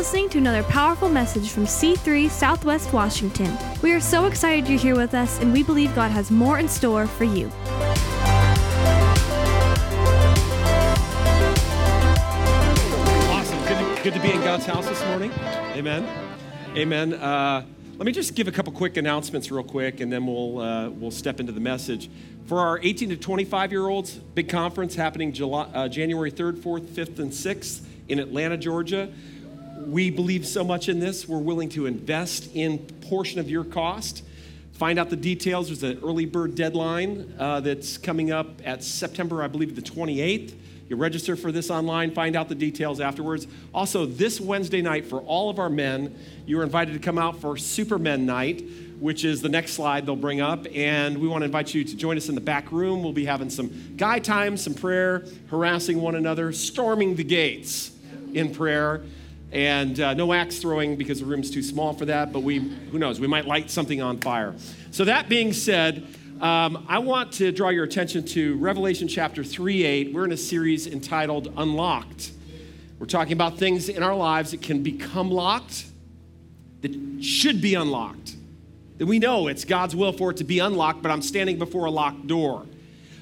listening to another powerful message from C3 Southwest Washington. We are so excited you're here with us, and we believe God has more in store for you. Awesome. Good to, good to be in God's house this morning. Amen. Amen. Uh, let me just give a couple quick announcements real quick, and then we'll uh, we'll step into the message. For our 18 to 25 year olds, big conference happening July, uh, January 3rd, 4th, 5th, and 6th in Atlanta, Georgia. We believe so much in this. We're willing to invest in portion of your cost. Find out the details. There's an early bird deadline uh, that's coming up at September, I believe, the 28th. You register for this online, find out the details afterwards. Also, this Wednesday night, for all of our men, you are invited to come out for Supermen Night, which is the next slide they'll bring up. And we want to invite you to join us in the back room. We'll be having some guy time, some prayer, harassing one another, storming the gates in prayer. And uh, no axe throwing because the room's too small for that, but we, who knows, we might light something on fire. So, that being said, um, I want to draw your attention to Revelation chapter 3 8. We're in a series entitled Unlocked. We're talking about things in our lives that can become locked, that should be unlocked. That we know it's God's will for it to be unlocked, but I'm standing before a locked door.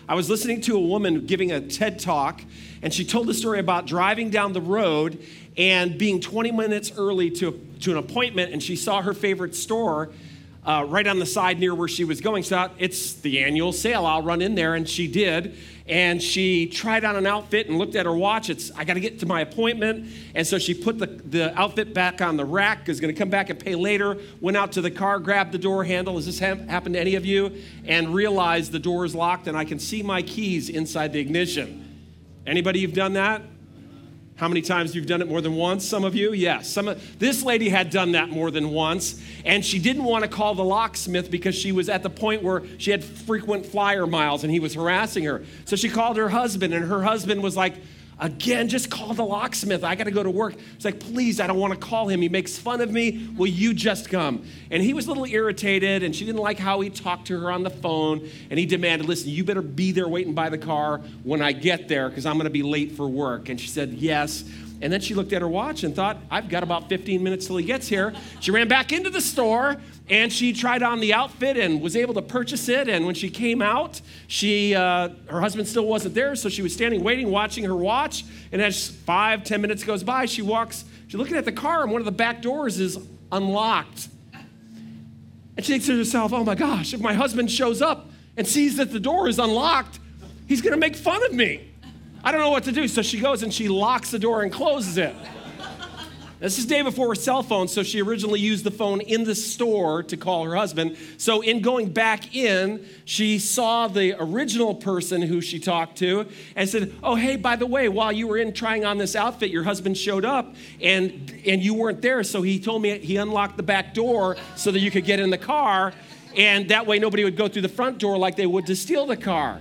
I was listening to a woman giving a TED talk, and she told the story about driving down the road and being 20 minutes early to, to an appointment, and she saw her favorite store uh, right on the side near where she was going. So it's the annual sale. I'll run in there. And she did. And she tried on an outfit and looked at her watch. It's, I got to get to my appointment. And so she put the, the outfit back on the rack, is going to come back and pay later. Went out to the car, grabbed the door handle. Has this ha- happened to any of you? And realized the door is locked and I can see my keys inside the ignition. Anybody you've done that? How many times you've done it more than once? Some of you, yes. Some of, this lady had done that more than once, and she didn't want to call the locksmith because she was at the point where she had frequent flyer miles and he was harassing her. So she called her husband, and her husband was like, Again, just call the locksmith. I got to go to work. It's like, please, I don't want to call him. He makes fun of me. Will you just come? And he was a little irritated, and she didn't like how he talked to her on the phone. And he demanded, listen, you better be there waiting by the car when I get there because I'm going to be late for work. And she said, yes. And then she looked at her watch and thought, I've got about 15 minutes till he gets here. She ran back into the store and she tried on the outfit and was able to purchase it. And when she came out, she, uh, her husband still wasn't there, so she was standing waiting, watching her watch. And as five, ten minutes goes by, she walks, she's looking at the car, and one of the back doors is unlocked. And she thinks to herself, oh my gosh, if my husband shows up and sees that the door is unlocked, he's gonna make fun of me. I don't know what to do. So she goes and she locks the door and closes it. This is day before her cell phone, so she originally used the phone in the store to call her husband. So, in going back in, she saw the original person who she talked to and said, Oh, hey, by the way, while you were in trying on this outfit, your husband showed up and, and you weren't there. So, he told me he unlocked the back door so that you could get in the car. And that way, nobody would go through the front door like they would to steal the car.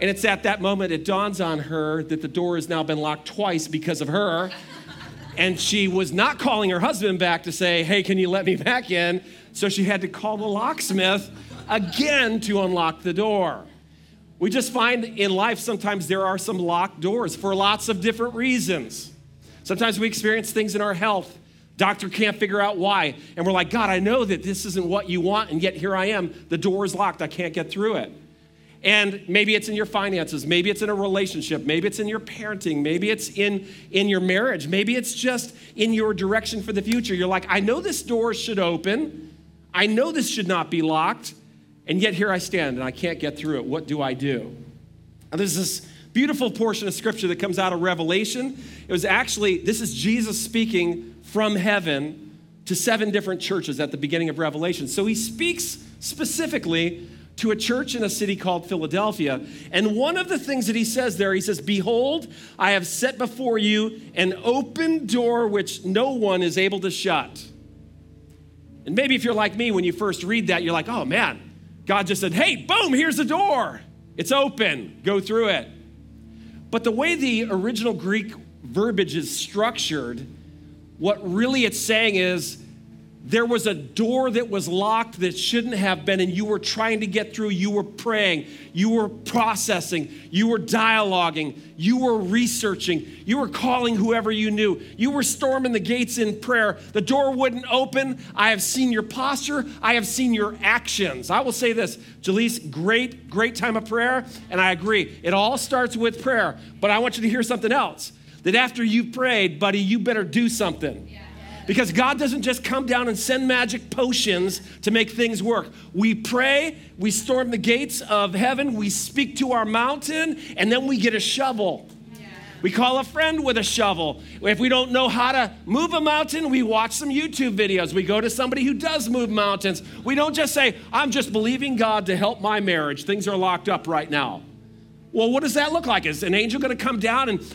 And it's at that moment it dawns on her that the door has now been locked twice because of her. And she was not calling her husband back to say, hey, can you let me back in? So she had to call the locksmith again to unlock the door. We just find in life sometimes there are some locked doors for lots of different reasons. Sometimes we experience things in our health. Doctor can't figure out why. And we're like, God, I know that this isn't what you want, and yet here I am. The door is locked. I can't get through it. And maybe it's in your finances, maybe it's in a relationship, maybe it's in your parenting, maybe it's in, in your marriage, maybe it's just in your direction for the future. You're like, I know this door should open, I know this should not be locked, and yet here I stand and I can't get through it. What do I do? Now, there's this beautiful portion of scripture that comes out of Revelation. It was actually, this is Jesus speaking from heaven to seven different churches at the beginning of Revelation. So he speaks specifically to a church in a city called Philadelphia. And one of the things that he says there, he says, Behold, I have set before you an open door which no one is able to shut. And maybe if you're like me, when you first read that, you're like, oh man, God just said, hey, boom, here's the door. It's open, go through it. But the way the original Greek verbiage is structured, what really it's saying is, there was a door that was locked that shouldn't have been, and you were trying to get through. You were praying, you were processing, you were dialoguing, you were researching, you were calling whoever you knew, you were storming the gates in prayer. The door wouldn't open. I have seen your posture, I have seen your actions. I will say this, Jaleese, great, great time of prayer, and I agree. It all starts with prayer, but I want you to hear something else that after you've prayed, buddy, you better do something. Yeah. Because God doesn't just come down and send magic potions to make things work. We pray, we storm the gates of heaven, we speak to our mountain, and then we get a shovel. We call a friend with a shovel. If we don't know how to move a mountain, we watch some YouTube videos. We go to somebody who does move mountains. We don't just say, I'm just believing God to help my marriage. Things are locked up right now. Well, what does that look like? Is an angel going to come down and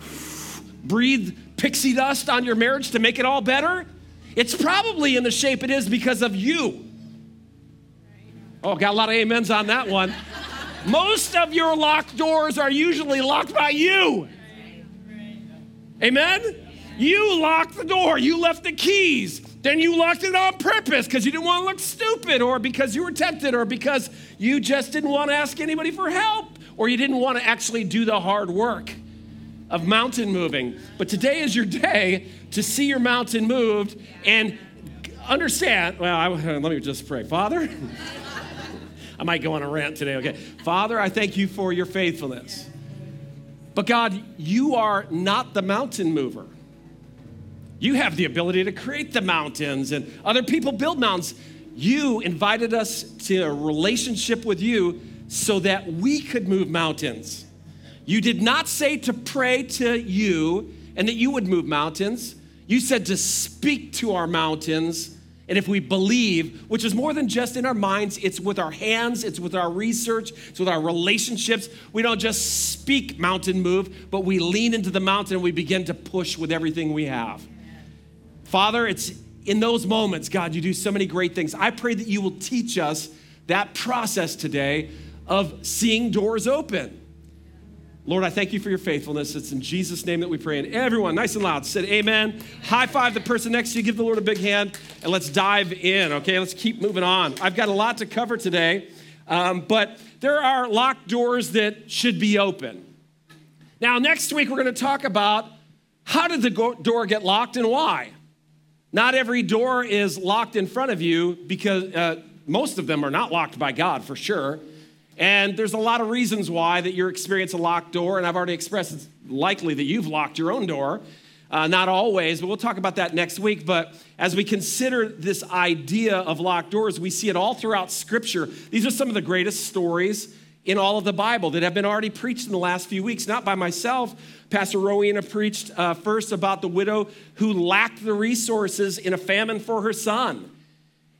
breathe pixie dust on your marriage to make it all better? It's probably in the shape it is because of you. Oh, got a lot of amens on that one. Most of your locked doors are usually locked by you. Amen? You locked the door, you left the keys. Then you locked it on purpose because you didn't want to look stupid, or because you were tempted, or because you just didn't want to ask anybody for help, or you didn't want to actually do the hard work of mountain moving. But today is your day to see your mountain moved and understand. Well, I, let me just pray. Father, I might go on a rant today, okay? Father, I thank you for your faithfulness. But God, you are not the mountain mover. You have the ability to create the mountains, and other people build mountains. You invited us to a relationship with you so that we could move mountains. You did not say to pray to you and that you would move mountains. You said to speak to our mountains. And if we believe, which is more than just in our minds, it's with our hands, it's with our research, it's with our relationships. We don't just speak mountain move, but we lean into the mountain and we begin to push with everything we have. Father, it's in those moments, God, you do so many great things. I pray that you will teach us that process today of seeing doors open. Lord, I thank you for your faithfulness. It's in Jesus' name that we pray. And everyone, nice and loud, said amen. High five the person next to you. Give the Lord a big hand. And let's dive in, okay? Let's keep moving on. I've got a lot to cover today, um, but there are locked doors that should be open. Now, next week, we're going to talk about how did the door get locked and why? Not every door is locked in front of you because uh, most of them are not locked by God for sure. And there's a lot of reasons why that you're experiencing a locked door, and I've already expressed it's likely that you've locked your own door. Uh, not always, but we'll talk about that next week. But as we consider this idea of locked doors, we see it all throughout Scripture. These are some of the greatest stories in all of the Bible that have been already preached in the last few weeks, not by myself. Pastor Rowena preached uh, first about the widow who lacked the resources in a famine for her son.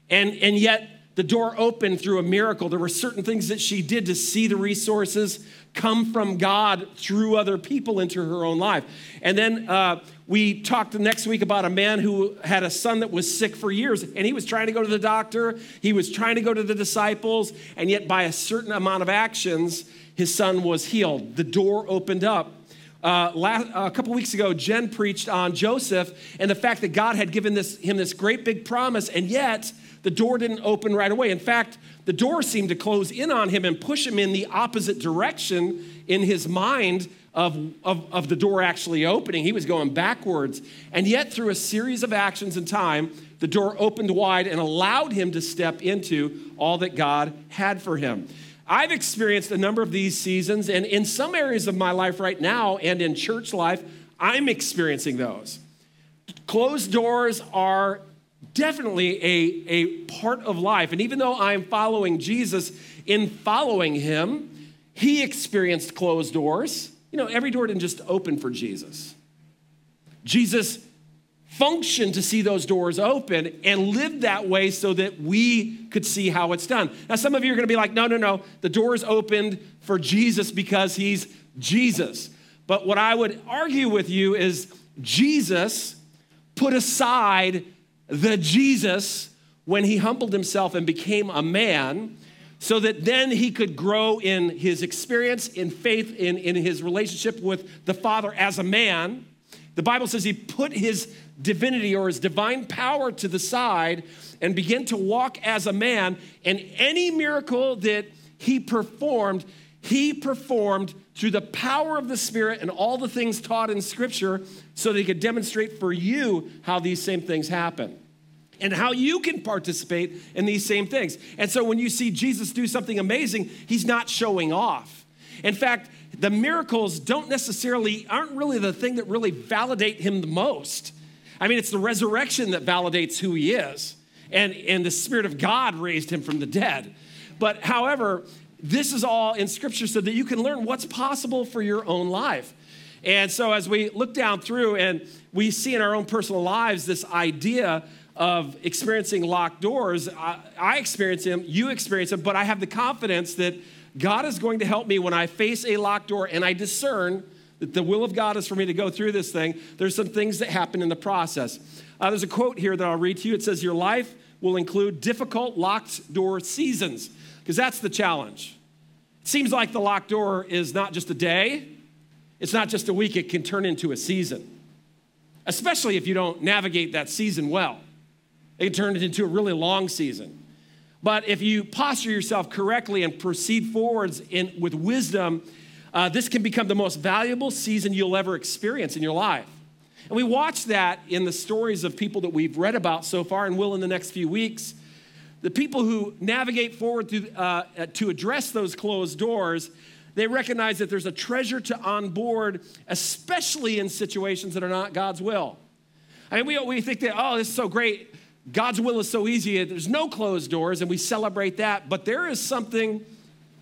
And, and yet, the door opened through a miracle. There were certain things that she did to see the resources come from God through other people into her own life. And then uh, we talked the next week about a man who had a son that was sick for years, and he was trying to go to the doctor, he was trying to go to the disciples, and yet by a certain amount of actions, his son was healed. The door opened up. Uh, last, uh, a couple weeks ago, Jen preached on Joseph and the fact that God had given this, him this great big promise, and yet the door didn't open right away. In fact, the door seemed to close in on him and push him in the opposite direction in his mind of, of, of the door actually opening. He was going backwards. And yet, through a series of actions and time, the door opened wide and allowed him to step into all that God had for him. I've experienced a number of these seasons, and in some areas of my life right now and in church life, I'm experiencing those. Closed doors are definitely a, a part of life. And even though I'm following Jesus, in following him, he experienced closed doors. You know, every door didn't just open for Jesus. Jesus functioned to see those doors open and lived that way so that we could see how it's done. Now, some of you are going to be like, no, no, no, the doors opened for Jesus because he's Jesus. But what I would argue with you is Jesus put aside the Jesus when he humbled himself and became a man so that then he could grow in his experience, in faith, in, in his relationship with the Father as a man. The Bible says he put his divinity or his divine power to the side and began to walk as a man. And any miracle that he performed, he performed through the power of the Spirit and all the things taught in Scripture so that he could demonstrate for you how these same things happen and how you can participate in these same things. And so when you see Jesus do something amazing, he's not showing off. In fact, the miracles don't necessarily, aren't really the thing that really validate him the most. I mean, it's the resurrection that validates who he is. And, and the Spirit of God raised him from the dead. But however, this is all in Scripture so that you can learn what's possible for your own life. And so as we look down through and we see in our own personal lives this idea of experiencing locked doors, I, I experience them, you experience them, but I have the confidence that God is going to help me when I face a locked door and I discern that the will of God is for me to go through this thing. There's some things that happen in the process. Uh, there's a quote here that I'll read to you. It says, Your life will include difficult locked door seasons, because that's the challenge. It seems like the locked door is not just a day, it's not just a week, it can turn into a season, especially if you don't navigate that season well. It can turn it into a really long season. But if you posture yourself correctly and proceed forwards in, with wisdom, uh, this can become the most valuable season you'll ever experience in your life. And we watch that in the stories of people that we've read about so far and will in the next few weeks. The people who navigate forward through, uh, to address those closed doors, they recognize that there's a treasure to onboard, especially in situations that are not God's will. I mean, we, we think that, oh, this is so great. God's will is so easy. There's no closed doors, and we celebrate that. But there is something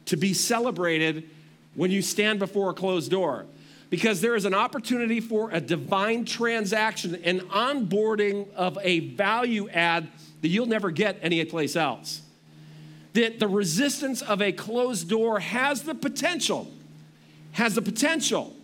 to be celebrated when you stand before a closed door because there is an opportunity for a divine transaction, an onboarding of a value add that you'll never get anyplace else. That the resistance of a closed door has the potential, has the potential,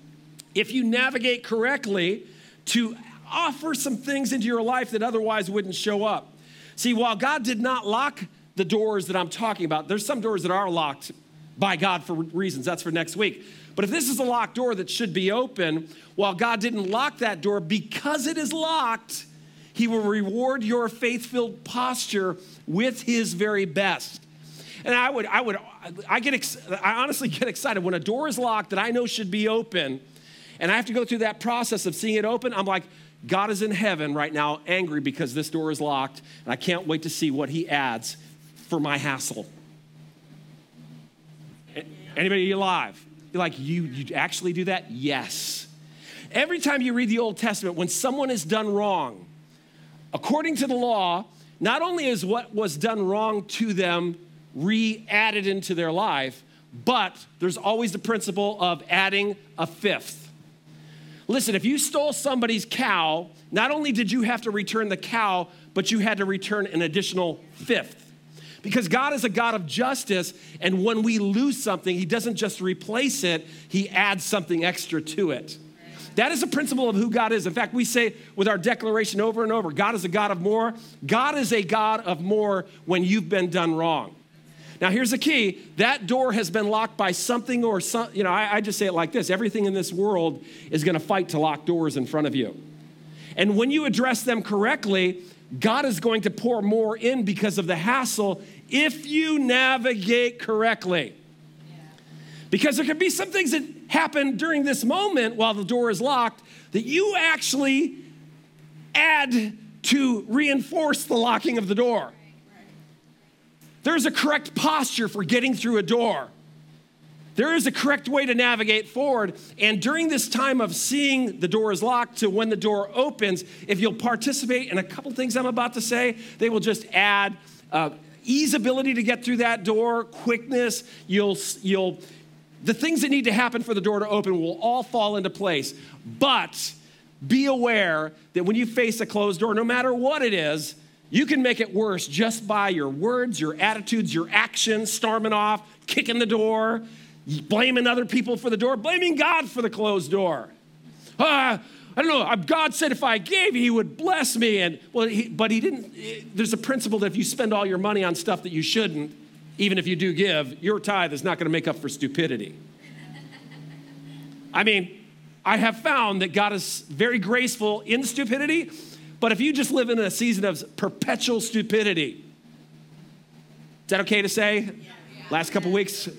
if you navigate correctly, to offer some things into your life that otherwise wouldn't show up. See, while God did not lock the doors that I'm talking about, there's some doors that are locked by God for reasons. That's for next week. But if this is a locked door that should be open, while God didn't lock that door because it is locked, He will reward your faith filled posture with His very best. And I would, I would, I get, ex- I honestly get excited when a door is locked that I know should be open, and I have to go through that process of seeing it open. I'm like, God is in heaven right now, angry because this door is locked, and I can't wait to see what He adds for my hassle. Anybody alive? You're like, you, you actually do that? Yes. Every time you read the Old Testament, when someone has done wrong, according to the law, not only is what was done wrong to them re added into their life, but there's always the principle of adding a fifth. Listen, if you stole somebody's cow, not only did you have to return the cow, but you had to return an additional fifth. Because God is a God of justice, and when we lose something, He doesn't just replace it, He adds something extra to it. That is a principle of who God is. In fact, we say with our declaration over and over God is a God of more. God is a God of more when you've been done wrong. Now, here's the key that door has been locked by something or some, you know, I, I just say it like this everything in this world is going to fight to lock doors in front of you. And when you address them correctly, God is going to pour more in because of the hassle if you navigate correctly. Because there can be some things that happen during this moment while the door is locked that you actually add to reinforce the locking of the door. There's a correct posture for getting through a door. There is a correct way to navigate forward. And during this time of seeing the door is locked to when the door opens, if you'll participate in a couple things I'm about to say, they will just add uh, ease ability to get through that door, quickness. You'll, you'll, the things that need to happen for the door to open will all fall into place. But be aware that when you face a closed door, no matter what it is, you can make it worse just by your words, your attitudes, your actions, storming off, kicking the door blaming other people for the door, blaming God for the closed door. Uh, I don't know. God said if I gave, He would bless me. And well, he, but He didn't. There's a principle that if you spend all your money on stuff that you shouldn't, even if you do give, your tithe is not going to make up for stupidity. I mean, I have found that God is very graceful in stupidity, But if you just live in a season of perpetual stupidity, is that okay to say? Last couple weeks,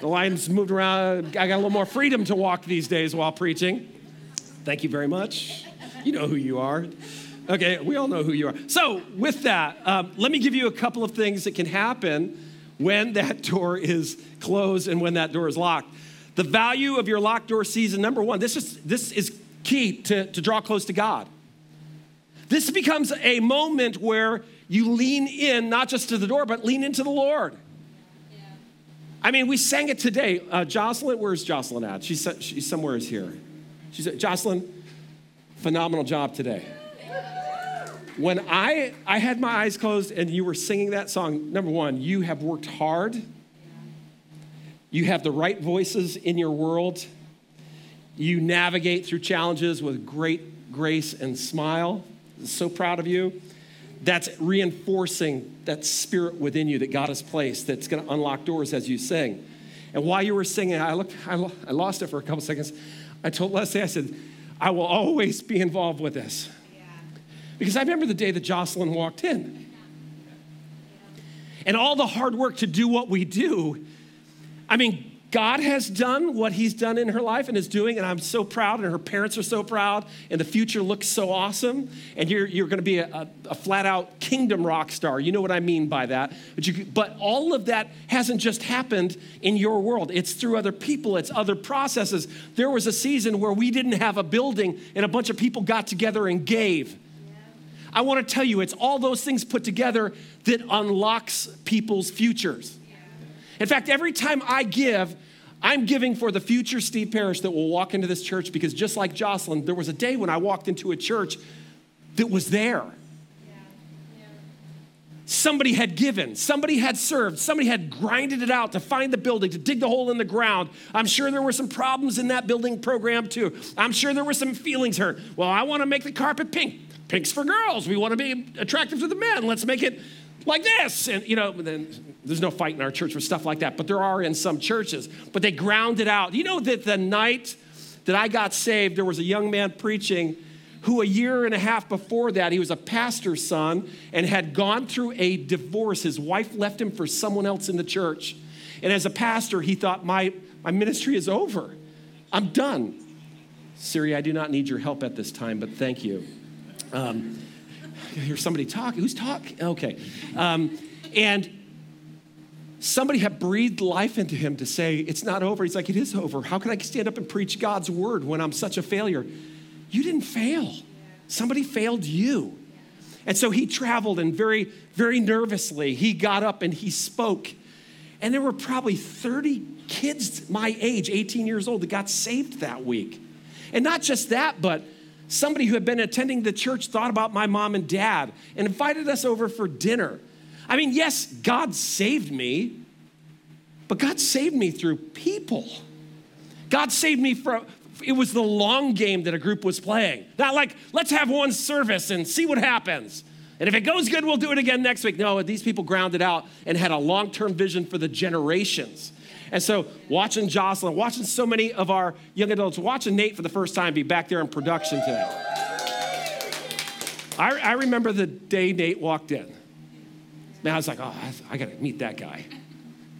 the lines moved around. I got a little more freedom to walk these days while preaching. Thank you very much. You know who you are. Okay, we all know who you are. So, with that, um, let me give you a couple of things that can happen when that door is closed and when that door is locked. The value of your locked door season, number one, this is, this is key to, to draw close to God. This becomes a moment where you lean in, not just to the door, but lean into the Lord. I mean, we sang it today. Uh, Jocelyn, where's Jocelyn at? She's, she's somewhere is here. She's Jocelyn, phenomenal job today. When I, I had my eyes closed and you were singing that song, number one, you have worked hard. You have the right voices in your world. You navigate through challenges with great grace and smile. So proud of you that's reinforcing that spirit within you that God has placed that's going to unlock doors as you sing. And while you were singing, I, looked, I lost it for a couple seconds. I told Leslie, I said, I will always be involved with this. Because I remember the day that Jocelyn walked in. And all the hard work to do what we do. I mean, God has done what He's done in her life and is doing, and I'm so proud, and her parents are so proud, and the future looks so awesome. And you're, you're to be a, a, a flat out kingdom rock star. You know what I mean by that. But, you, but all of that hasn't just happened in your world, it's through other people, it's other processes. There was a season where we didn't have a building, and a bunch of people got together and gave. I want to tell you, it's all those things put together that unlocks people's futures. In fact, every time I give, I'm giving for the future Steve Parrish that will walk into this church because just like Jocelyn, there was a day when I walked into a church that was there. Somebody had given, somebody had served, somebody had grinded it out to find the building, to dig the hole in the ground. I'm sure there were some problems in that building program too. I'm sure there were some feelings hurt. Well, I want to make the carpet pink. Pink's for girls. We want to be attractive to the men. Let's make it like this. And, you know, then there's no fight in our church with stuff like that, but there are in some churches. But they ground it out. You know that the night that I got saved, there was a young man preaching who a year and a half before that, he was a pastor's son and had gone through a divorce. His wife left him for someone else in the church. And as a pastor, he thought, my, my ministry is over. I'm done. Siri, I do not need your help at this time, but thank you. Um, hear somebody talk. Who's talking? Okay. Um, and somebody had breathed life into him to say, It's not over. He's like, It is over. How can I stand up and preach God's word when I'm such a failure? You didn't fail, somebody failed you. And so he traveled and very, very nervously, he got up and he spoke. And there were probably 30 kids my age, 18 years old, that got saved that week. And not just that, but somebody who had been attending the church thought about my mom and dad and invited us over for dinner. I mean, yes, God saved me, but God saved me through people. God saved me from, it was the long game that a group was playing. Not like, let's have one service and see what happens. And if it goes good, we'll do it again next week. No, these people grounded out and had a long term vision for the generations. And so, watching Jocelyn, watching so many of our young adults, watching Nate for the first time be back there in production today. I, I remember the day Nate walked in. Man, I was like, oh, I, I got to meet that guy.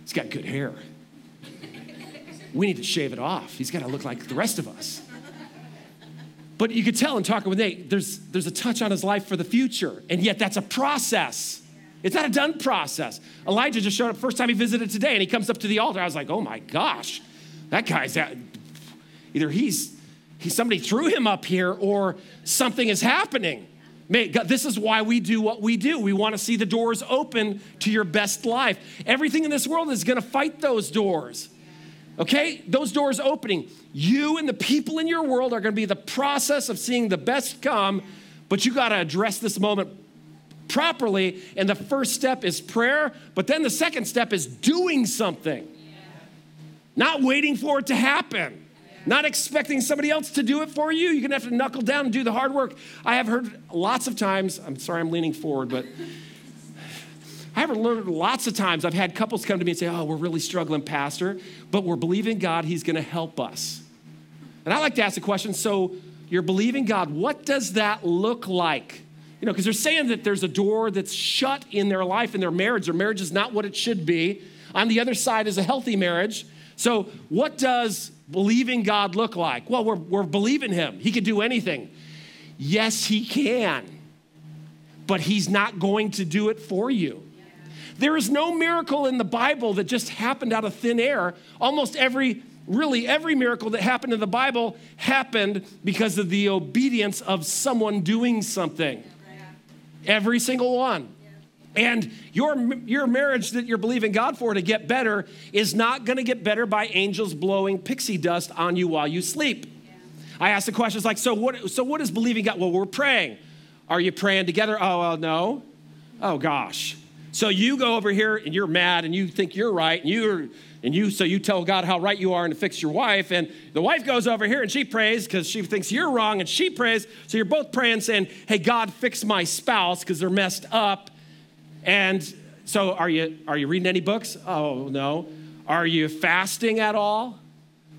He's got good hair. We need to shave it off. He's got to look like the rest of us. But you could tell in talking with Nate, there's, there's a touch on his life for the future. And yet, that's a process. It's not a done process. Elijah just showed up first time he visited today, and he comes up to the altar. I was like, oh my gosh, that guy's at, either he's, he, somebody threw him up here or something is happening. May, God, this is why we do what we do. We want to see the doors open to your best life. Everything in this world is going to fight those doors. Okay? Those doors opening. You and the people in your world are going to be the process of seeing the best come, but you got to address this moment properly. And the first step is prayer, but then the second step is doing something, not waiting for it to happen. Not expecting somebody else to do it for you. You're gonna have to knuckle down and do the hard work. I have heard lots of times, I'm sorry I'm leaning forward, but I have learned lots of times I've had couples come to me and say, Oh, we're really struggling, Pastor, but we're believing God, He's gonna help us. And I like to ask the question so you're believing God, what does that look like? You know, because they're saying that there's a door that's shut in their life, in their marriage. Their marriage is not what it should be. On the other side is a healthy marriage. So, what does believing God look like? Well, we're, we're believing Him. He can do anything. Yes, He can, but He's not going to do it for you. There is no miracle in the Bible that just happened out of thin air. Almost every, really every miracle that happened in the Bible happened because of the obedience of someone doing something. Every single one. And your, your marriage that you're believing God for to get better is not going to get better by angels blowing pixie dust on you while you sleep. Yeah. I ask the questions like, so what, so what is believing God? Well, we're praying. Are you praying together? Oh, well, no. Oh, gosh. So you go over here and you're mad and you think you're right and you're and you so you tell God how right you are and to fix your wife and the wife goes over here and she prays because she thinks you're wrong and she prays. So you're both praying saying hey God fix my spouse because they're messed up. And so are you are you reading any books? Oh no. Are you fasting at all?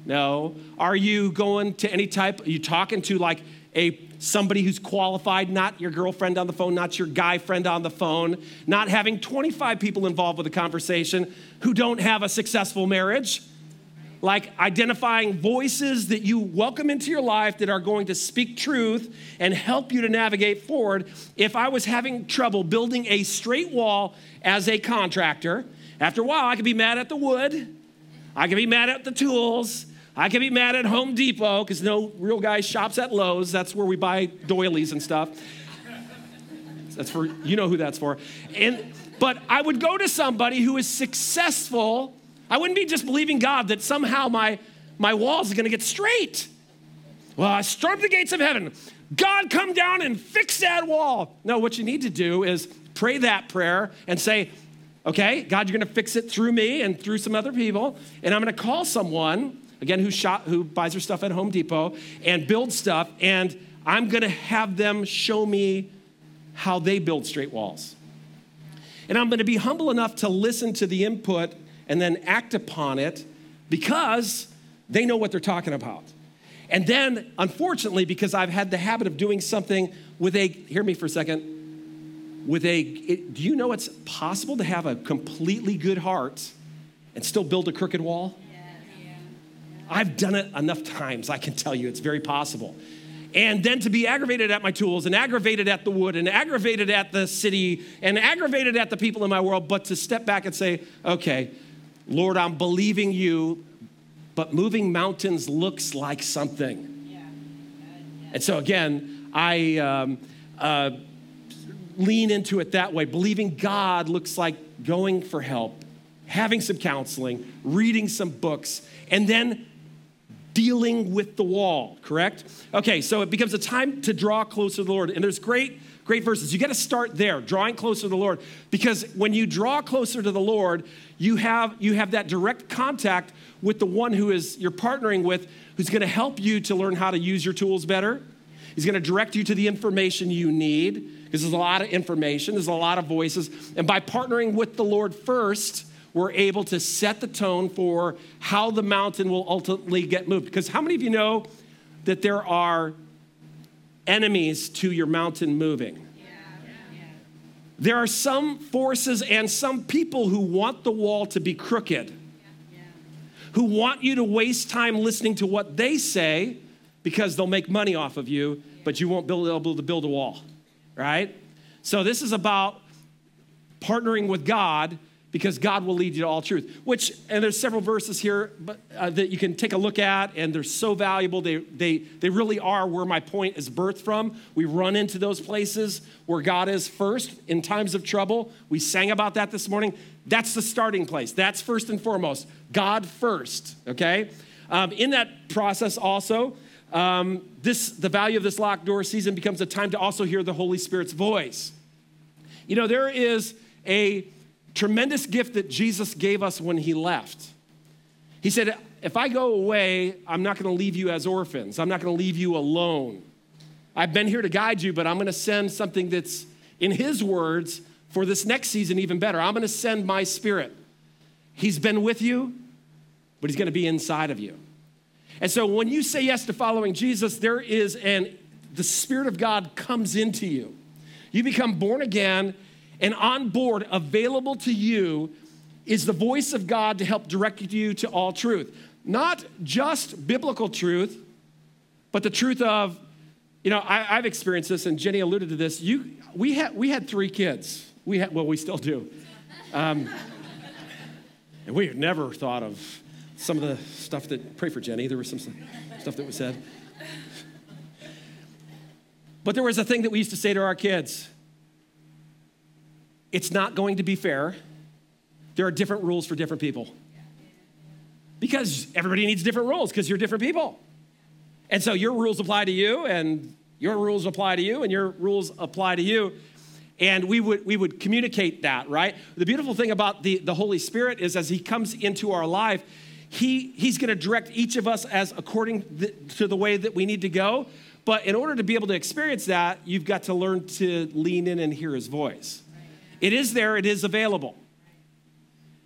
No. Are you going to any type are you talking to like a somebody who's qualified, not your girlfriend on the phone, not your guy friend on the phone, not having 25 people involved with a conversation who don't have a successful marriage. Like identifying voices that you welcome into your life that are going to speak truth and help you to navigate forward. If I was having trouble building a straight wall as a contractor, after a while I could be mad at the wood, I could be mad at the tools, I can be mad at Home Depot because no real guy shops at Lowe's. That's where we buy doilies and stuff. That's for, you know who that's for. And, but I would go to somebody who is successful. I wouldn't be just believing God that somehow my, my walls are going to get straight. Well, I stormed the gates of heaven. God, come down and fix that wall. No, what you need to do is pray that prayer and say, okay, God, you're going to fix it through me and through some other people. And I'm going to call someone again, who, shop, who buys her stuff at Home Depot and builds stuff, and I'm gonna have them show me how they build straight walls. And I'm gonna be humble enough to listen to the input and then act upon it because they know what they're talking about. And then, unfortunately, because I've had the habit of doing something with a, hear me for a second, with a, it, do you know it's possible to have a completely good heart and still build a crooked wall? I've done it enough times, I can tell you it's very possible. And then to be aggravated at my tools and aggravated at the wood and aggravated at the city and aggravated at the people in my world, but to step back and say, okay, Lord, I'm believing you, but moving mountains looks like something. Yeah. Yeah. And so again, I um, uh, lean into it that way. Believing God looks like going for help, having some counseling, reading some books, and then dealing with the wall, correct? Okay, so it becomes a time to draw closer to the Lord. And there's great, great verses. You got to start there, drawing closer to the Lord. Because when you draw closer to the Lord, you have, you have that direct contact with the one who is you're partnering with, who's going to help you to learn how to use your tools better. He's going to direct you to the information you need because there's a lot of information, there's a lot of voices. And by partnering with the Lord first, we're able to set the tone for how the mountain will ultimately get moved. Because how many of you know that there are enemies to your mountain moving? There are some forces and some people who want the wall to be crooked, who want you to waste time listening to what they say because they'll make money off of you, but you won't be able to build a wall, right? So, this is about partnering with God because God will lead you to all truth. Which, and there's several verses here but, uh, that you can take a look at, and they're so valuable. They, they, they really are where my point is birthed from. We run into those places where God is first in times of trouble. We sang about that this morning. That's the starting place. That's first and foremost. God first, okay? Um, in that process, also, um, this, the value of this locked door season becomes a time to also hear the Holy Spirit's voice. You know, there is a tremendous gift that Jesus gave us when he left. He said, If I go away, I'm not going to leave you as orphans, I'm not going to leave you alone. I've been here to guide you, but I'm going to send something that's, in his words, for this next season even better. I'm going to send my spirit. He's been with you, but he's going to be inside of you. And so when you say yes to following Jesus, there is an the spirit of God comes into you. You become born again and on board, available to you, is the voice of God to help direct you to all truth. Not just biblical truth, but the truth of, you know, I, have experienced this, and Jenny alluded to this. You, we, had, we had three kids. We had, well, we still do. Um, and we have never thought of some of the stuff that, pray for Jenny, there was some stuff that was said. But there was a thing that we used to say to our kids it's not going to be fair. There are different rules for different people. Because everybody needs different rules because you're different people. And so your rules apply to you, and your rules apply to you, and your rules apply to you. And we would, we would communicate that, right? The beautiful thing about the, the Holy Spirit is as He comes into our life, he, He's gonna direct each of us as according the, to the way that we need to go. But in order to be able to experience that, you've got to learn to lean in and hear His voice. It is there, it is available.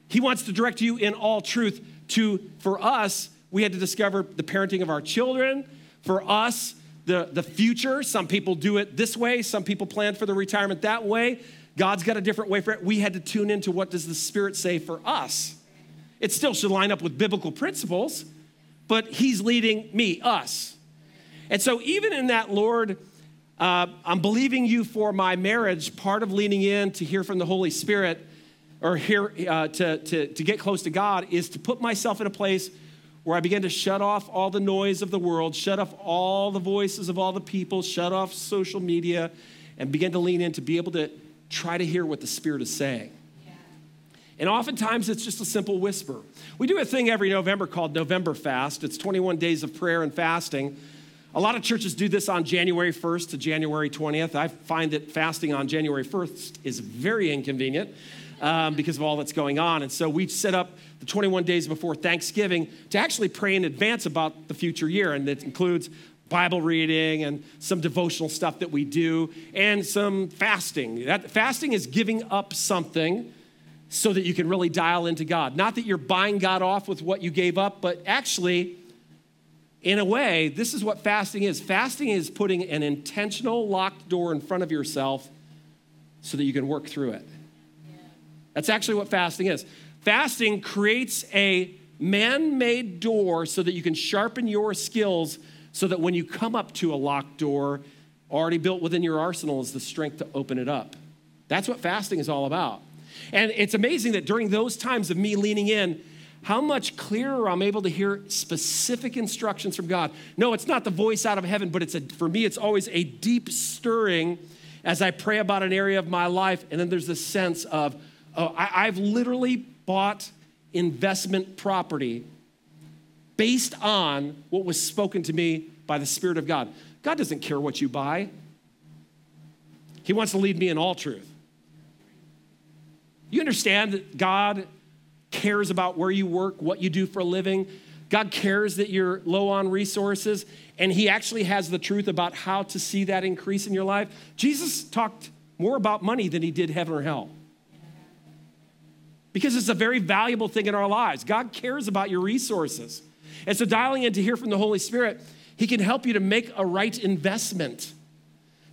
He wants to direct you in all truth to, for us, we had to discover the parenting of our children. For us, the, the future. Some people do it this way, some people plan for the retirement that way. God's got a different way for it. We had to tune into what does the Spirit say for us. It still should line up with biblical principles, but He's leading me, us. And so, even in that, Lord, uh, I'm believing you for my marriage. Part of leaning in to hear from the Holy Spirit or hear, uh, to, to, to get close to God is to put myself in a place where I begin to shut off all the noise of the world, shut off all the voices of all the people, shut off social media, and begin to lean in to be able to try to hear what the Spirit is saying. And oftentimes it's just a simple whisper. We do a thing every November called November Fast. It's 21 days of prayer and fasting. A lot of churches do this on January 1st to January 20th. I find that fasting on January 1st is very inconvenient um, because of all that's going on. And so we set up the 21 days before Thanksgiving to actually pray in advance about the future year. And that includes Bible reading and some devotional stuff that we do and some fasting. That, fasting is giving up something so that you can really dial into God. Not that you're buying God off with what you gave up, but actually, in a way, this is what fasting is. Fasting is putting an intentional locked door in front of yourself so that you can work through it. That's actually what fasting is. Fasting creates a man made door so that you can sharpen your skills so that when you come up to a locked door, already built within your arsenal is the strength to open it up. That's what fasting is all about. And it's amazing that during those times of me leaning in, how much clearer I'm able to hear specific instructions from God. No, it's not the voice out of heaven, but it's a, for me, it's always a deep stirring as I pray about an area of my life. And then there's this sense of, oh, I, I've literally bought investment property based on what was spoken to me by the Spirit of God. God doesn't care what you buy, He wants to lead me in all truth. You understand that God cares about where you work, what you do for a living. God cares that you're low on resources, and He actually has the truth about how to see that increase in your life. Jesus talked more about money than He did heaven or hell. Because it's a very valuable thing in our lives. God cares about your resources. And so, dialing in to hear from the Holy Spirit, He can help you to make a right investment.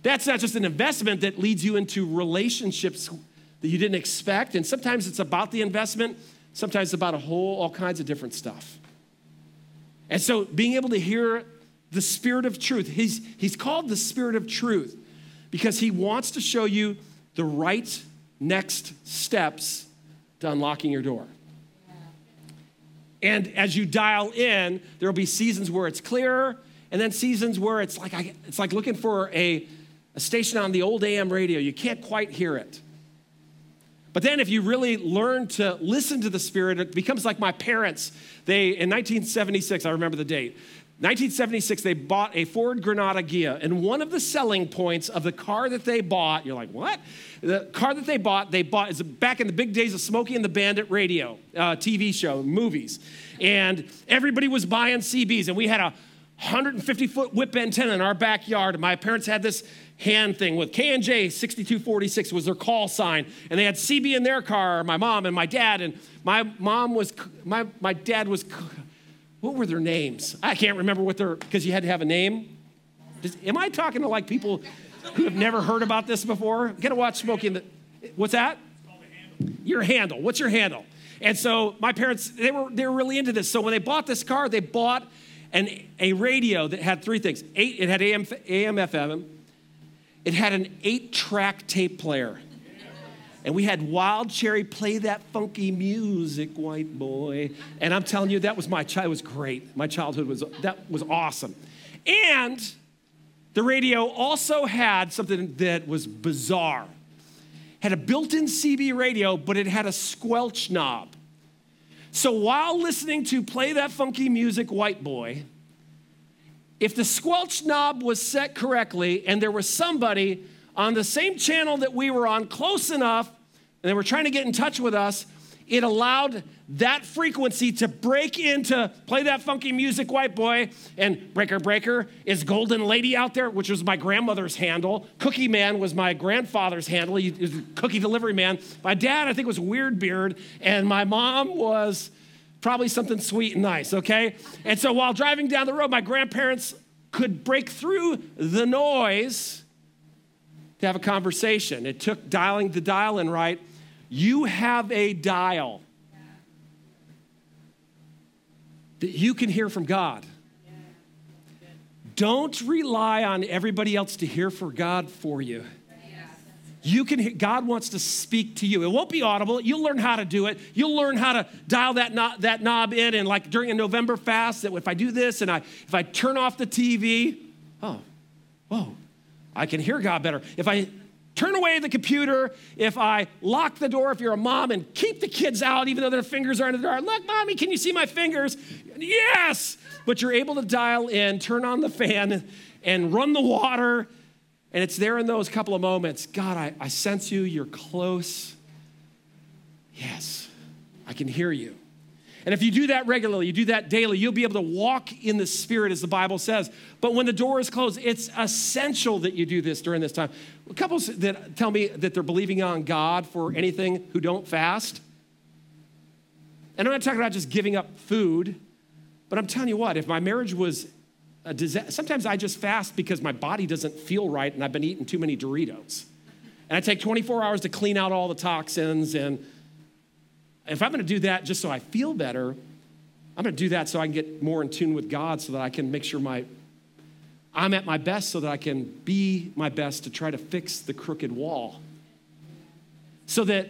That's not just an investment that leads you into relationships that you didn't expect. And sometimes it's about the investment, Sometimes about a whole, all kinds of different stuff. And so being able to hear the Spirit of truth, he's, he's called the Spirit of truth because he wants to show you the right next steps to unlocking your door. And as you dial in, there will be seasons where it's clearer, and then seasons where it's like I, it's like looking for a, a station on the old AM radio. You can't quite hear it. But then, if you really learn to listen to the Spirit, it becomes like my parents. They, in 1976, I remember the date, 1976, they bought a Ford Granada Ghia. And one of the selling points of the car that they bought, you're like, what? The car that they bought, they bought, is back in the big days of Smokey and the Bandit radio, uh, TV show, movies. And everybody was buying CBs. And we had a 150 foot whip antenna in our backyard. My parents had this hand thing with K&J 6246 was their call sign. And they had CB in their car, my mom and my dad. And my mom was, my, my dad was, what were their names? I can't remember what their, because you had to have a name. Does, am I talking to like people? who have never heard about this before? Get to watch Smokey in the. What's that? Your handle. What's your handle? And so my parents, they were they were really into this. So when they bought this car, they bought an, a radio that had three things. Eight, it had AM, AM, FM. It had an eight-track tape player. And we had Wild Cherry play that funky music, white boy. And I'm telling you, that was my child. was great. My childhood was that was awesome. And the radio also had something that was bizarre. Had a built-in CB radio, but it had a squelch knob. So while listening to Play That Funky Music, White Boy, if the squelch knob was set correctly and there was somebody on the same channel that we were on close enough and they were trying to get in touch with us, it allowed that frequency to break into play that funky music, white boy, and breaker breaker is golden lady out there, which was my grandmother's handle. Cookie man was my grandfather's handle. He was cookie delivery man. My dad, I think, was weird beard, and my mom was probably something sweet and nice. Okay, and so while driving down the road, my grandparents could break through the noise to have a conversation. It took dialing the dial in right you have a dial that you can hear from God. Don't rely on everybody else to hear for God for you. You can hear, God wants to speak to you. It won't be audible. You'll learn how to do it. You'll learn how to dial that knob, that knob in. And like during a November fast, that if I do this and I if I turn off the TV, oh, whoa, I can hear God better. If I turn away the computer, if I lock the door, if you're a mom, and keep the kids out, even though their fingers are in the door. Look, mommy, can you see my fingers? Yes! But you're able to dial in, turn on the fan, and run the water. And it's there in those couple of moments God, I, I sense you, you're close. Yes, I can hear you. And if you do that regularly, you do that daily, you'll be able to walk in the Spirit as the Bible says. But when the door is closed, it's essential that you do this during this time. Couples that tell me that they're believing on God for anything who don't fast. And I'm not talking about just giving up food, but I'm telling you what, if my marriage was sometimes I just fast because my body doesn't feel right and I've been eating too many Doritos. And I take 24 hours to clean out all the toxins and if I'm going to do that just so I feel better, I'm going to do that so I can get more in tune with God so that I can make sure my I'm at my best so that I can be my best to try to fix the crooked wall. So that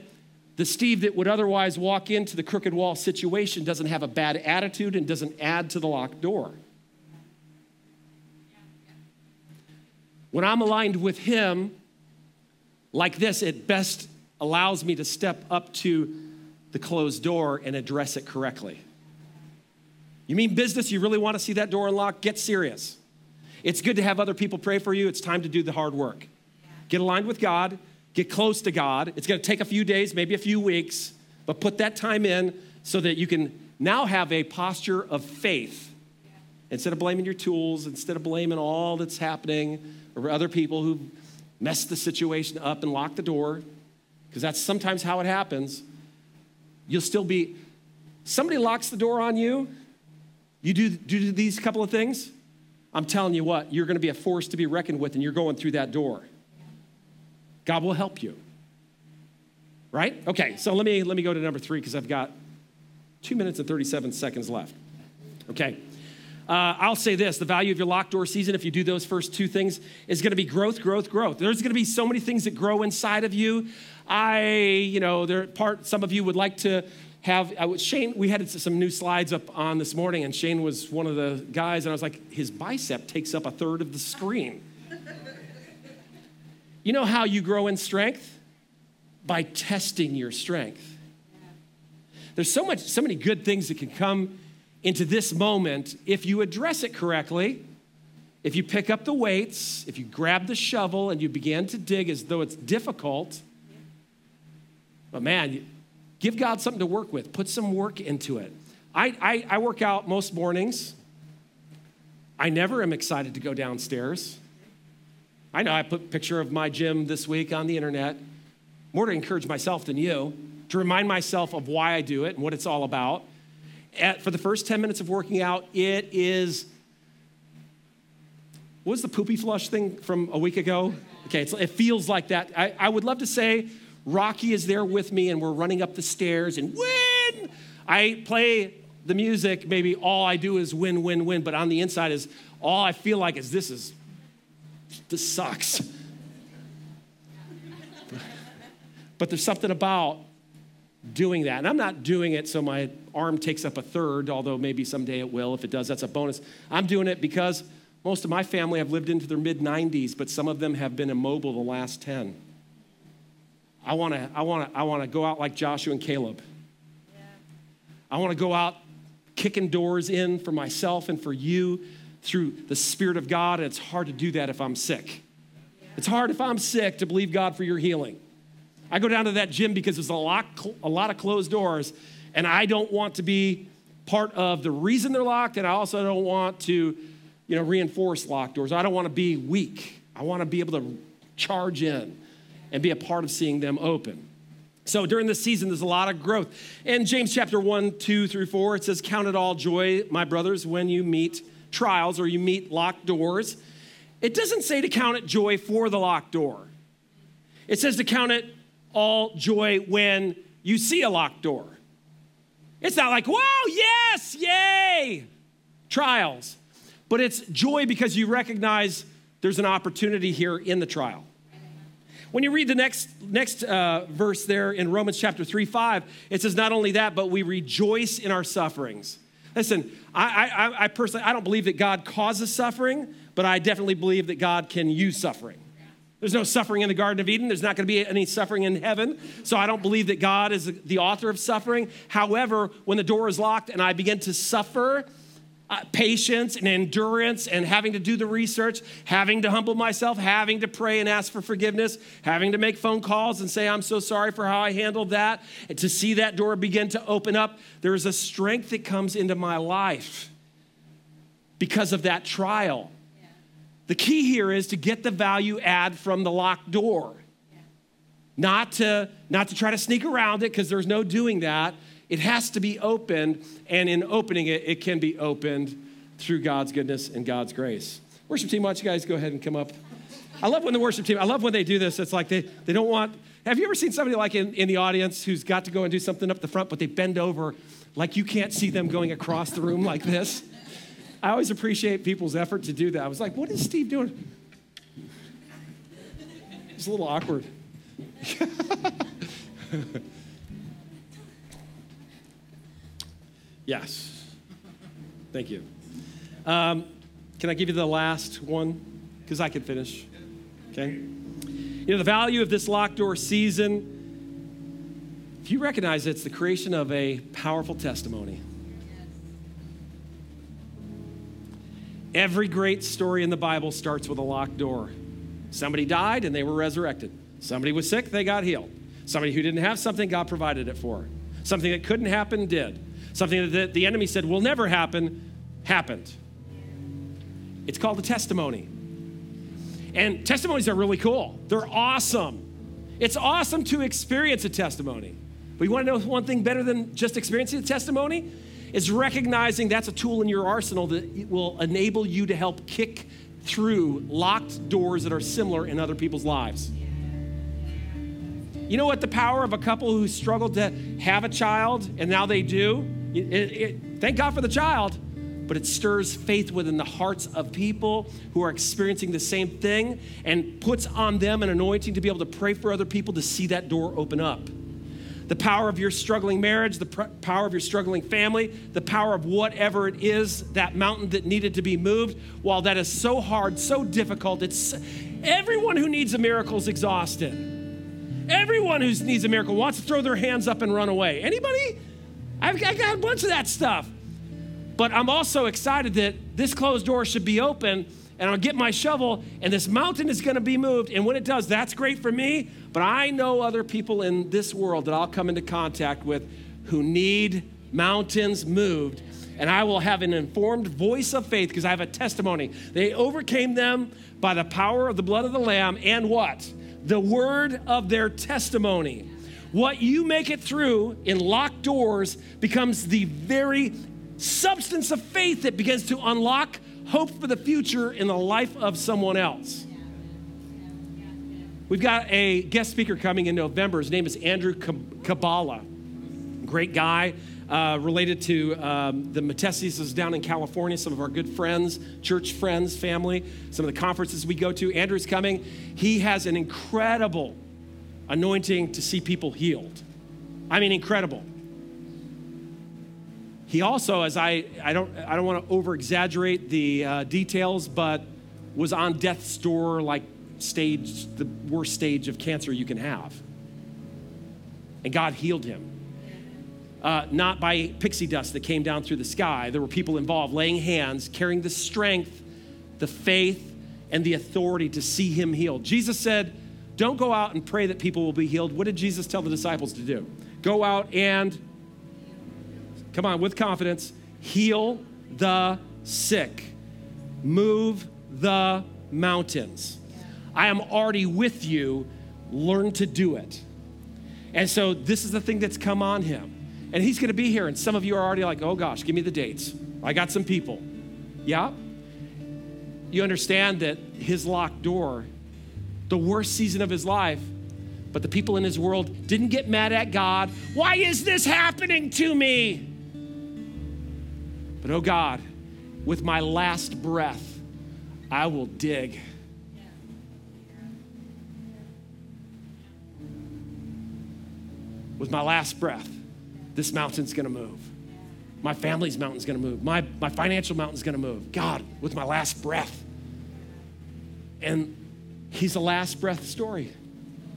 the Steve that would otherwise walk into the crooked wall situation doesn't have a bad attitude and doesn't add to the locked door. When I'm aligned with Him like this, it best allows me to step up to the closed door and address it correctly. You mean business? You really want to see that door unlocked? Get serious. It's good to have other people pray for you. It's time to do the hard work. Get aligned with God, get close to God. It's going to take a few days, maybe a few weeks, but put that time in so that you can now have a posture of faith. Instead of blaming your tools, instead of blaming all that's happening or other people who messed the situation up and locked the door, because that's sometimes how it happens you'll still be, somebody locks the door on you, you do, do these couple of things, I'm telling you what, you're going to be a force to be reckoned with, and you're going through that door. God will help you. Right? Okay, so let me let me go to number three because I've got two minutes and 37 seconds left. Okay. Uh, I'll say this the value of your locked door season, if you do those first two things, is going to be growth, growth, growth. There's going to be so many things that grow inside of you. I, you know, there are part, some of you would like to have, I was, Shane, we had some new slides up on this morning, and Shane was one of the guys, and I was like, his bicep takes up a third of the screen. you know how you grow in strength? By testing your strength. There's so much, so many good things that can come into this moment if you address it correctly. If you pick up the weights, if you grab the shovel and you begin to dig as though it's difficult, but man, give God something to work with. Put some work into it. I, I, I work out most mornings. I never am excited to go downstairs. I know I put a picture of my gym this week on the internet, more to encourage myself than you, to remind myself of why I do it and what it's all about at, for the first 10 minutes of working out, it is, what was the poopy flush thing from a week ago? Okay, it feels like that. I, I would love to say Rocky is there with me and we're running up the stairs and win. I play the music, maybe all I do is win, win, win, but on the inside is all I feel like is this is, this sucks. but there's something about doing that. And I'm not doing it so my arm takes up a third, although maybe someday it will. If it does, that's a bonus. I'm doing it because most of my family have lived into their mid 90s, but some of them have been immobile the last 10. I want to I want to I want to go out like Joshua and Caleb. Yeah. I want to go out kicking doors in for myself and for you through the spirit of God, and it's hard to do that if I'm sick. Yeah. It's hard if I'm sick to believe God for your healing. I go down to that gym because there's a lot a lot of closed doors and I don't want to be part of the reason they're locked and I also don't want to you know reinforce locked doors. I don't want to be weak. I want to be able to charge in and be a part of seeing them open. So during this season, there's a lot of growth. In James chapter 1, 2 through 4, it says, Count it all joy, my brothers, when you meet trials or you meet locked doors. It doesn't say to count it joy for the locked door. It says to count it all joy when you see a locked door. It's not like, wow, yes, yay, trials. But it's joy because you recognize there's an opportunity here in the trial. When you read the next, next uh, verse there in Romans chapter 3 5, it says, Not only that, but we rejoice in our sufferings. Listen, I, I, I personally, I don't believe that God causes suffering, but I definitely believe that God can use suffering. There's no suffering in the Garden of Eden. There's not going to be any suffering in heaven. So I don't believe that God is the author of suffering. However, when the door is locked and I begin to suffer, uh, patience and endurance and having to do the research, having to humble myself, having to pray and ask for forgiveness, having to make phone calls and say, I'm so sorry for how I handled that, and to see that door begin to open up, there is a strength that comes into my life because of that trial. The key here is to get the value add from the locked door. Not to, not to try to sneak around it because there's no doing that it has to be opened, and in opening it, it can be opened through God's goodness and God's grace. Worship team, why don't you guys go ahead and come up? I love when the worship team, I love when they do this. It's like they, they don't want, have you ever seen somebody like in, in the audience who's got to go and do something up the front, but they bend over like you can't see them going across the room like this? I always appreciate people's effort to do that. I was like, what is Steve doing? It's a little awkward. Yes. Thank you. Um, can I give you the last one? Because I can finish. Okay? You know, the value of this locked door season, if you recognize it's the creation of a powerful testimony. Every great story in the Bible starts with a locked door. Somebody died and they were resurrected. Somebody was sick, they got healed. Somebody who didn't have something, God provided it for. Something that couldn't happen did. Something that the enemy said will never happen, happened. It's called a testimony. And testimonies are really cool, they're awesome. It's awesome to experience a testimony. But you want to know one thing better than just experiencing a testimony? Is recognizing that's a tool in your arsenal that will enable you to help kick through locked doors that are similar in other people's lives. You know what the power of a couple who struggled to have a child and now they do? It, it, thank God for the child, but it stirs faith within the hearts of people who are experiencing the same thing and puts on them an anointing to be able to pray for other people to see that door open up. The power of your struggling marriage, the pr- power of your struggling family, the power of whatever it is, that mountain that needed to be moved, while that is so hard, so difficult, it's everyone who needs a miracle is exhausted. Everyone who needs a miracle wants to throw their hands up and run away. Anybody? I've, I got a bunch of that stuff. But I'm also excited that this closed door should be open and I'll get my shovel and this mountain is going to be moved. And when it does, that's great for me. But I know other people in this world that I'll come into contact with who need mountains moved. And I will have an informed voice of faith because I have a testimony. They overcame them by the power of the blood of the Lamb and what? The word of their testimony. What you make it through in locked doors becomes the very substance of faith that begins to unlock hope for the future in the life of someone else. We've got a guest speaker coming in November. His name is Andrew Kabbalah. Great guy. Uh, related to um, the Matesises down in California, some of our good friends, church friends, family, some of the conferences we go to. Andrew's coming. He has an incredible anointing to see people healed. I mean, incredible. He also, as I, I don't, I don't want to over exaggerate the uh, details, but was on death's door, like stage, the worst stage of cancer you can have. And God healed him. Uh, not by pixie dust that came down through the sky. There were people involved laying hands, carrying the strength, the faith, and the authority to see him healed. Jesus said, Don't go out and pray that people will be healed. What did Jesus tell the disciples to do? Go out and, come on, with confidence, heal the sick, move the mountains. I am already with you. Learn to do it. And so this is the thing that's come on him. And he's going to be here. And some of you are already like, oh gosh, give me the dates. I got some people. Yeah? You understand that his locked door, the worst season of his life, but the people in his world didn't get mad at God. Why is this happening to me? But oh God, with my last breath, I will dig with my last breath, this mountain's gonna move. My family's mountain's gonna move. My, my financial mountain's gonna move. God, with my last breath. And he's a last breath story.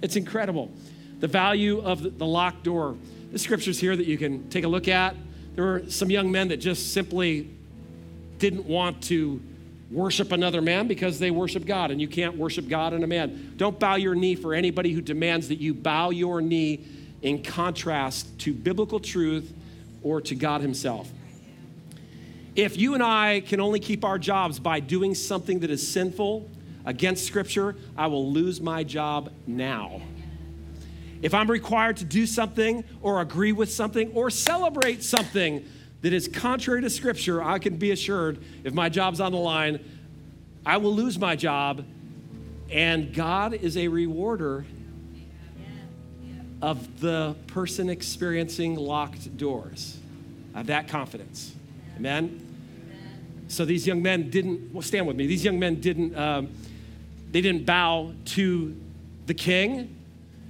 It's incredible. The value of the, locked door. The scriptures here that you can take a look at. There were some young men that just simply didn't want to worship another man because they worship God, and you can't worship God and a man. Don't bow your knee for anybody who demands that you bow your knee in contrast to biblical truth or to God Himself. If you and I can only keep our jobs by doing something that is sinful against Scripture, I will lose my job now. If I'm required to do something or agree with something or celebrate something that is contrary to Scripture, I can be assured if my job's on the line, I will lose my job. And God is a rewarder of the person experiencing locked doors. I have that confidence. Amen? So these young men didn't, well, stand with me. These young men didn't, um, they didn't bow to the king.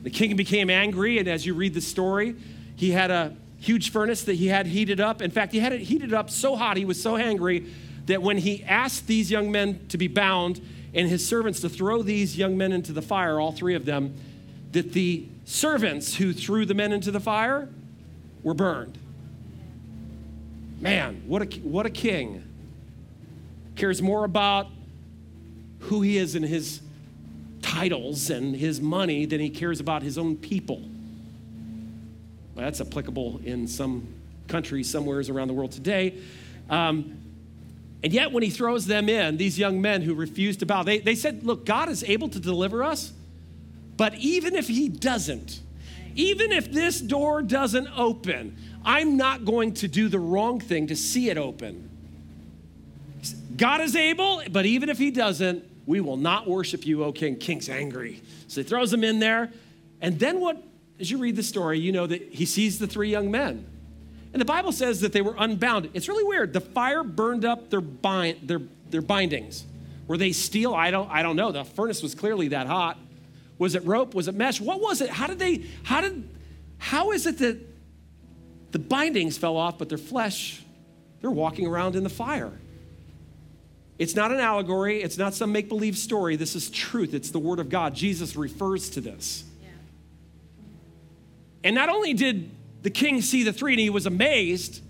The king became angry, and as you read the story, he had a huge furnace that he had heated up. In fact, he had it heated up so hot, he was so angry that when he asked these young men to be bound and his servants to throw these young men into the fire, all three of them, that the servants who threw the men into the fire were burned. Man, what a, what a king. Cares more about who he is and his titles and his money than he cares about his own people. Well, that's applicable in some countries, somewheres around the world today. Um, and yet, when he throws them in, these young men who refused to bow, they, they said, Look, God is able to deliver us but even if he doesn't, even if this door doesn't open, I'm not going to do the wrong thing to see it open. God is able, but even if he doesn't, we will not worship you, O king. King's angry. So he throws them in there. And then what, as you read the story, you know that he sees the three young men. And the Bible says that they were unbound. It's really weird. The fire burned up their, bind, their, their bindings. Were they steel? I don't, I don't know. The furnace was clearly that hot. Was it rope? Was it mesh? What was it? How did they, how did, how is it that the bindings fell off, but their flesh, they're walking around in the fire? It's not an allegory. It's not some make believe story. This is truth. It's the Word of God. Jesus refers to this. Yeah. And not only did the king see the three and he was amazed,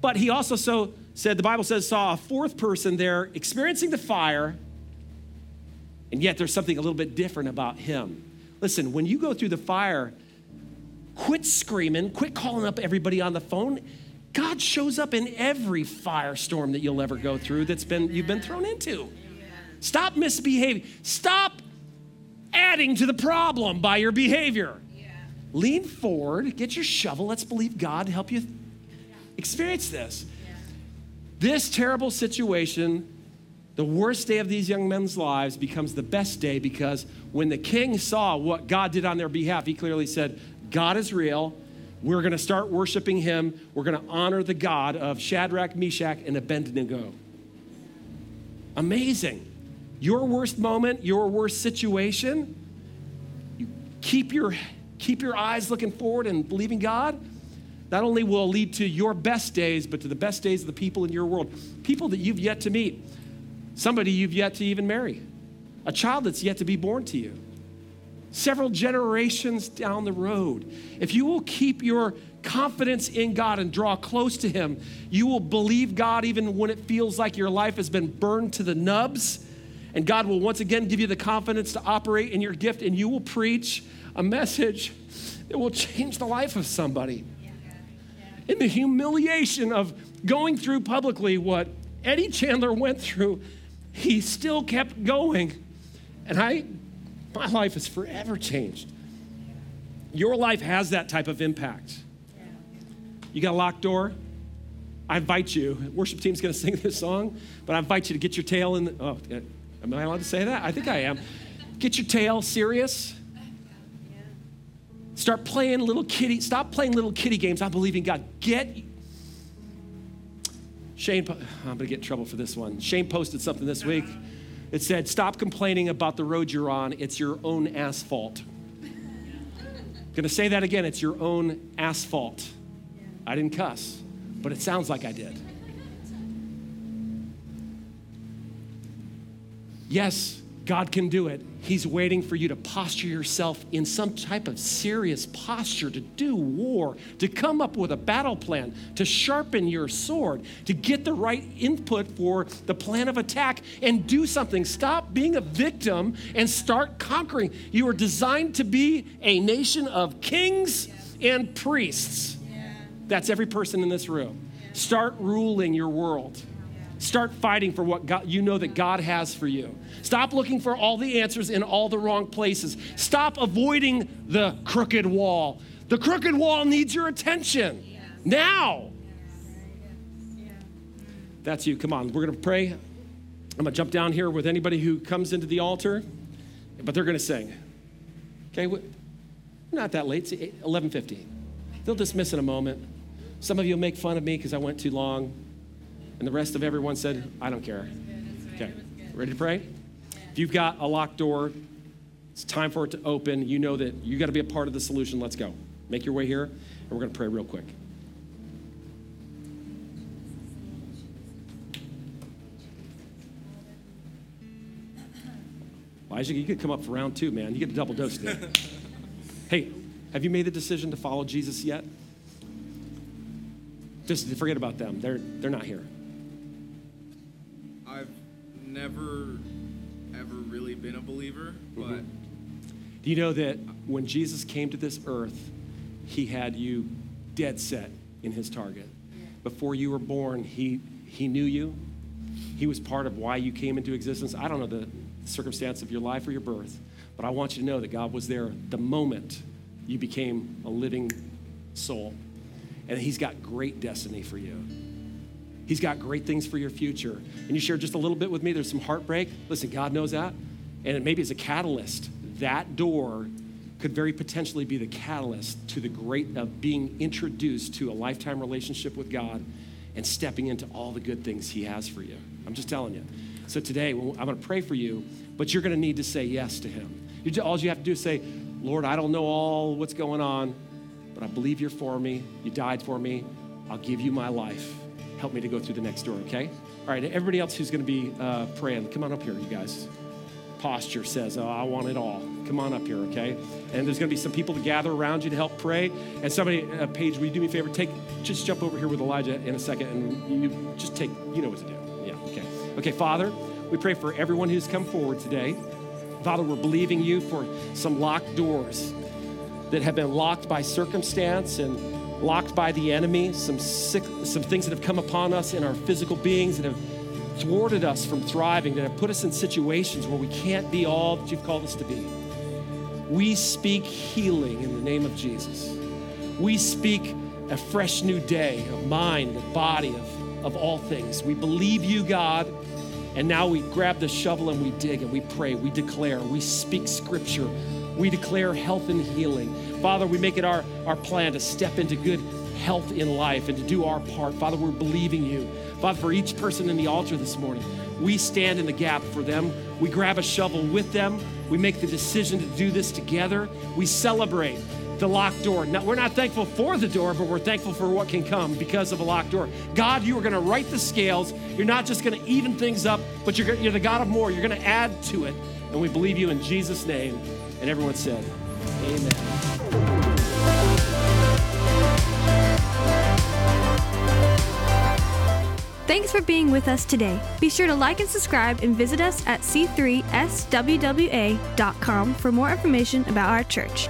but he also so said, the Bible says, saw a fourth person there experiencing the fire and yet there's something a little bit different about him. Listen, when you go through the fire, quit screaming, quit calling up everybody on the phone. God shows up in every firestorm that you'll ever go through that's been you've been thrown into. Stop misbehaving. Stop adding to the problem by your behavior. Lean forward, get your shovel. Let's believe God to help you experience this. This terrible situation The worst day of these young men's lives becomes the best day because when the king saw what God did on their behalf, he clearly said, God is real. We're going to start worshiping him. We're going to honor the God of Shadrach, Meshach, and Abednego. Amazing. Your worst moment, your worst situation, you keep your, keep your eyes looking forward and believing God. Not only will lead to your best days, but to the best days of the people in your world, people that you've yet to meet somebody you've yet to even marry, a child that's yet to be born to you, several generations down the road. If you will keep your confidence in God and draw close to Him, you will believe God even when it feels like your life has been burned to the nubs. And God will once again give you the confidence to operate in your gift, and you will preach a message that will change the life of somebody. In the humiliation of going through publicly what Eddie Chandler went through he still kept going. And I, my life is forever changed. Your life has that type of impact. You got a locked door? I invite you, worship team's gonna sing this song, but I invite you to get your tail in the, oh, uh, am I allowed to say that? I think I am. Get your tail serious. Start playing little kitty, stop playing little kitty games. I believe in God. Get Shane, I'm gonna get in trouble for this one. Shane posted something this week. It said, Stop complaining about the road you're on, it's your own asphalt. Gonna say that again, it's your own asphalt. I didn't cuss, but it sounds like I did. Yes, God can do it. He's waiting for you to posture yourself in some type of serious posture to do war, to come up with a battle plan, to sharpen your sword, to get the right input for the plan of attack and do something. Stop being a victim and start conquering. You are designed to be a nation of kings and priests. That's every person in this room. Start ruling your world. Start fighting for what God, you know that God has for you. Stop looking for all the answers in all the wrong places. Stop avoiding the crooked wall. The crooked wall needs your attention now. That's you. Come on, we're going to pray. I'm going to jump down here with anybody who comes into the altar, but they're going to sing. Okay, not that late. It's 11:15. They'll dismiss in a moment. Some of you will make fun of me because I went too long. And the rest of everyone said, I don't care. Okay, ready to pray? If you've got a locked door, it's time for it to open. You know that you got to be a part of the solution. Let's go. Make your way here, and we're going to pray real quick. Elijah, you could come up for round two, man. You get a double dose today. hey, have you made the decision to follow Jesus yet? Just forget about them. They're, they're not here never ever really been a believer, but. Mm-hmm. Do you know that when Jesus came to this earth, he had you dead set in his target? Before you were born, he, he knew you. He was part of why you came into existence. I don't know the circumstance of your life or your birth, but I want you to know that God was there the moment you became a living soul. And He's got great destiny for you. He's got great things for your future. And you share just a little bit with me. There's some heartbreak. Listen, God knows that. And maybe it's a catalyst. That door could very potentially be the catalyst to the great of being introduced to a lifetime relationship with God and stepping into all the good things He has for you. I'm just telling you. So today, I'm going to pray for you, but you're going to need to say yes to Him. All you have to do is say, Lord, I don't know all what's going on, but I believe you're for me. You died for me. I'll give you my life help me to go through the next door, okay? All right, everybody else who's going to be uh, praying, come on up here, you guys. Posture says, oh, I want it all. Come on up here, okay? And there's going to be some people to gather around you to help pray. And somebody, uh, Paige, will you do me a favor? Take, just jump over here with Elijah in a second, and you just take, you know what to do. Yeah, okay. Okay, Father, we pray for everyone who's come forward today. Father, we're believing you for some locked doors that have been locked by circumstance and locked by the enemy, some sick, some things that have come upon us in our physical beings that have thwarted us from thriving, that have put us in situations where we can't be all that you've called us to be. We speak healing in the name of Jesus. We speak a fresh new day of mind, of body, of, of all things. We believe you, God, And now we grab the shovel and we dig and we pray, we declare, we speak scripture, we declare health and healing. Father, we make it our, our plan to step into good health in life and to do our part. Father, we're believing you. Father, for each person in the altar this morning, we stand in the gap for them. We grab a shovel with them. We make the decision to do this together. We celebrate the locked door. Now, we're not thankful for the door, but we're thankful for what can come because of a locked door. God, you are going to right the scales. You're not just going to even things up, but you're, you're the God of more. You're going to add to it. And we believe you in Jesus' name. And everyone said, Amen. Thanks for being with us today. Be sure to like and subscribe and visit us at c3swwa.com for more information about our church.